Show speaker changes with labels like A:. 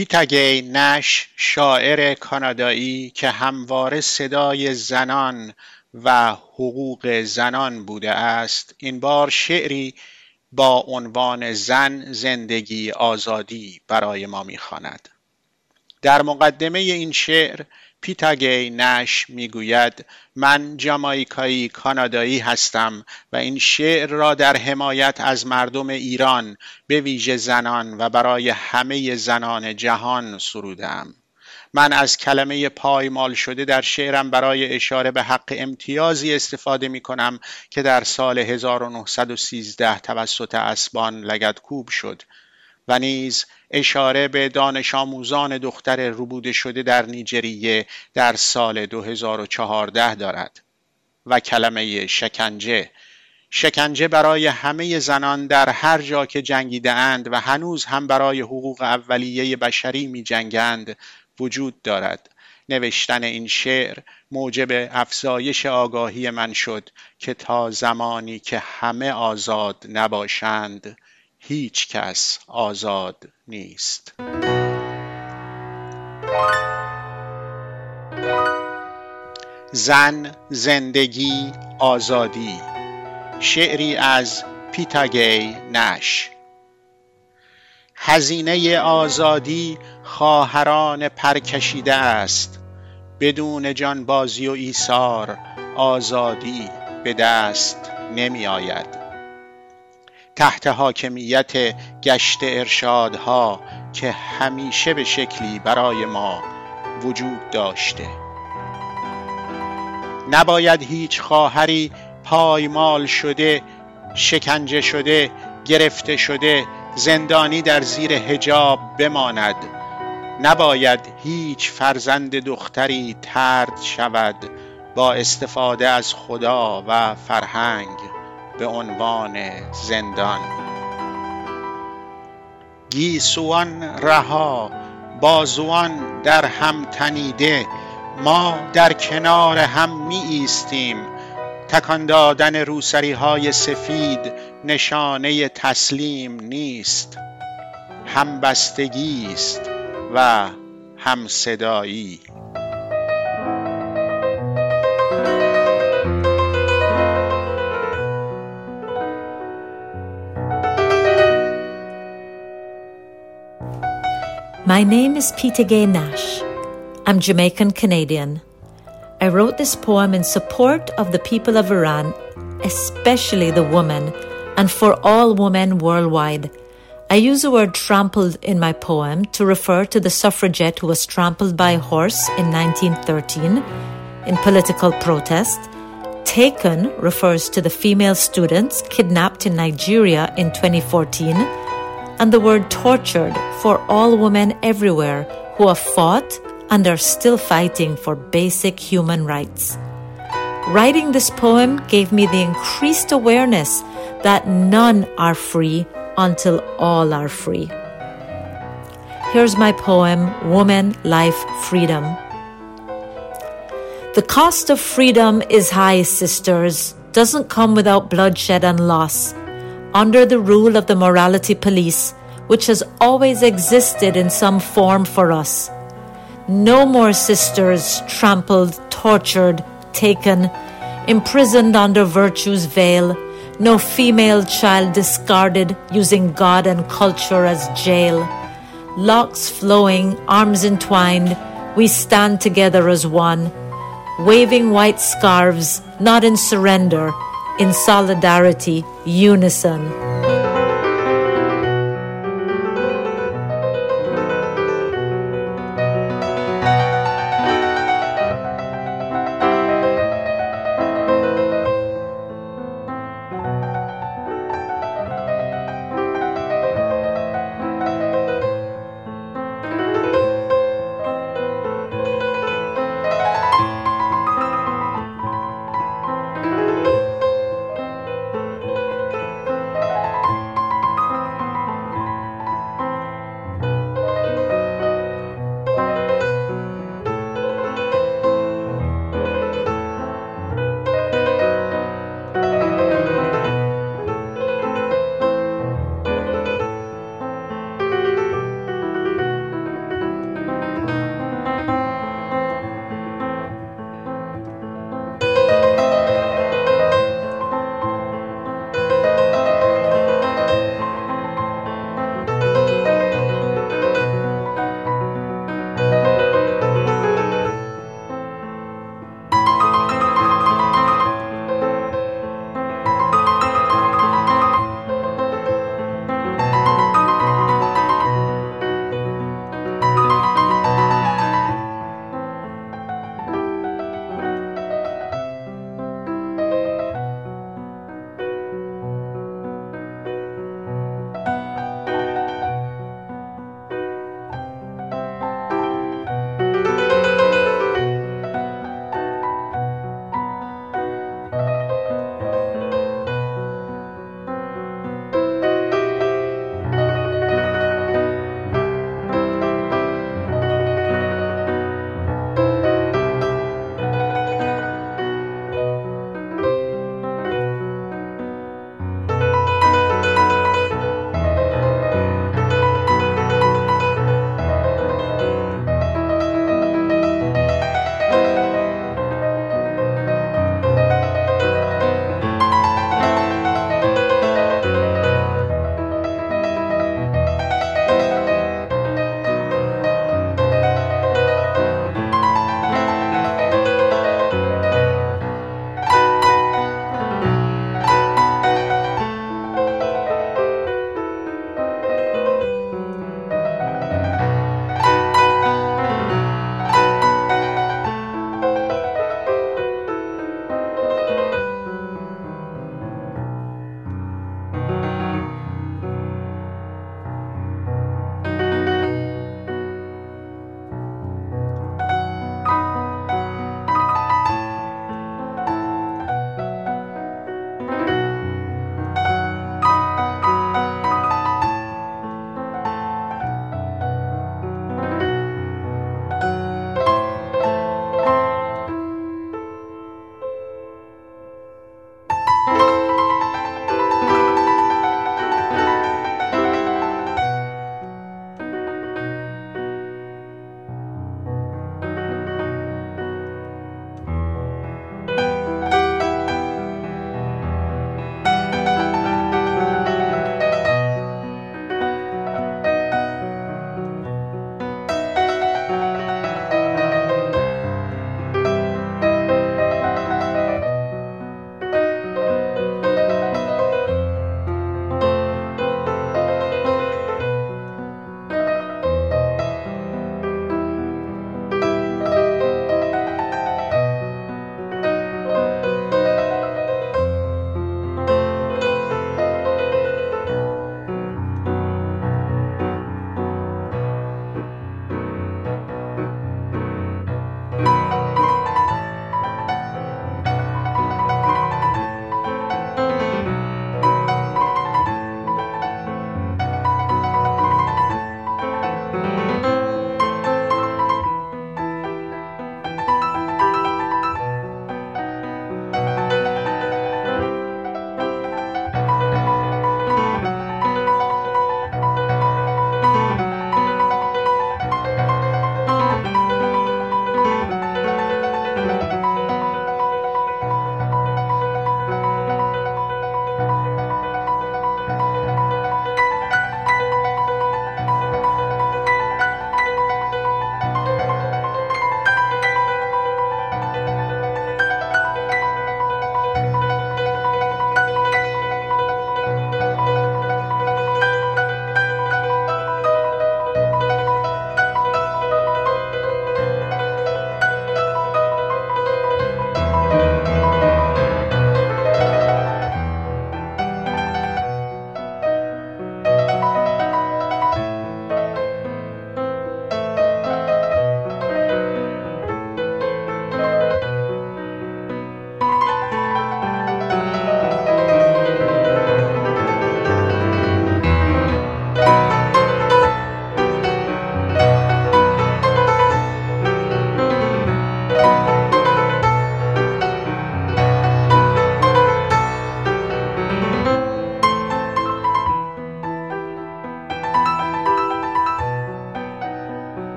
A: پیتاگی نش شاعر کانادایی که همواره صدای زنان و حقوق زنان بوده است این بار شعری با عنوان زن زندگی آزادی برای ما می‌خواند. در مقدمه این شعر پیتاگی نش می‌گوید من جامایکایی کانادایی هستم و این شعر را در حمایت از مردم ایران به ویژه زنان و برای همه زنان جهان سرودم من از کلمه پایمال شده در شعرم برای اشاره به حق امتیازی استفاده می کنم که در سال 1913 توسط اسبان لگدکوب شد. و نیز اشاره به دانش آموزان دختر ربوده شده در نیجریه در سال 2014 دارد. و کلمه شکنجه. شکنجه برای همه زنان در هر جا که جنگیده اند و هنوز هم برای حقوق اولیه بشری می جنگند وجود دارد. نوشتن این شعر موجب افزایش آگاهی من شد که تا زمانی که همه آزاد نباشند. هیچ کس آزاد نیست. زن زندگی آزادی شعری از پیتاگی نش. هزینه آزادی خواهران پرکشیده است. بدون جانبازی و ایثار آزادی به دست نمی آید تحت حاکمیت گشت ارشادها که همیشه به شکلی برای ما وجود داشته. نباید هیچ خواهری پایمال شده شکنجه شده گرفته شده زندانی در زیر حجاب بماند. نباید هیچ فرزند دختری ترد شود با استفاده از خدا و فرهنگ. به عنوان زندان. گیسوان رها بازوان در هم تنیده ما در کنار هم می ایستیم تکان دادن روسری های سفید نشانه تسلیم نیست. همبستگی است و همصدایی.
B: My name is Peter Gay Nash. I'm Jamaican Canadian. I wrote this poem in support of the people of Iran, especially the women, and for all women worldwide. I use the word trampled in my poem to refer to the suffragette who was trampled by a horse in 1913 in political protest. Taken refers to the female students kidnapped in Nigeria in 2014 and the word tortured for all women everywhere who have fought and are still fighting for basic human rights. Writing this poem gave me the increased awareness that none are free until all are free. Here's my poem, Woman, Life, Freedom. The cost of freedom is high, sisters, doesn't come without bloodshed and loss under the rule of the morality police, which has always existed in some form for us. No more sisters trampled, tortured, taken, imprisoned under virtue's veil. No female child discarded using God and culture as jail. Locks flowing, arms entwined, we stand together as one, waving white scarves, not in surrender in solidarity, unison.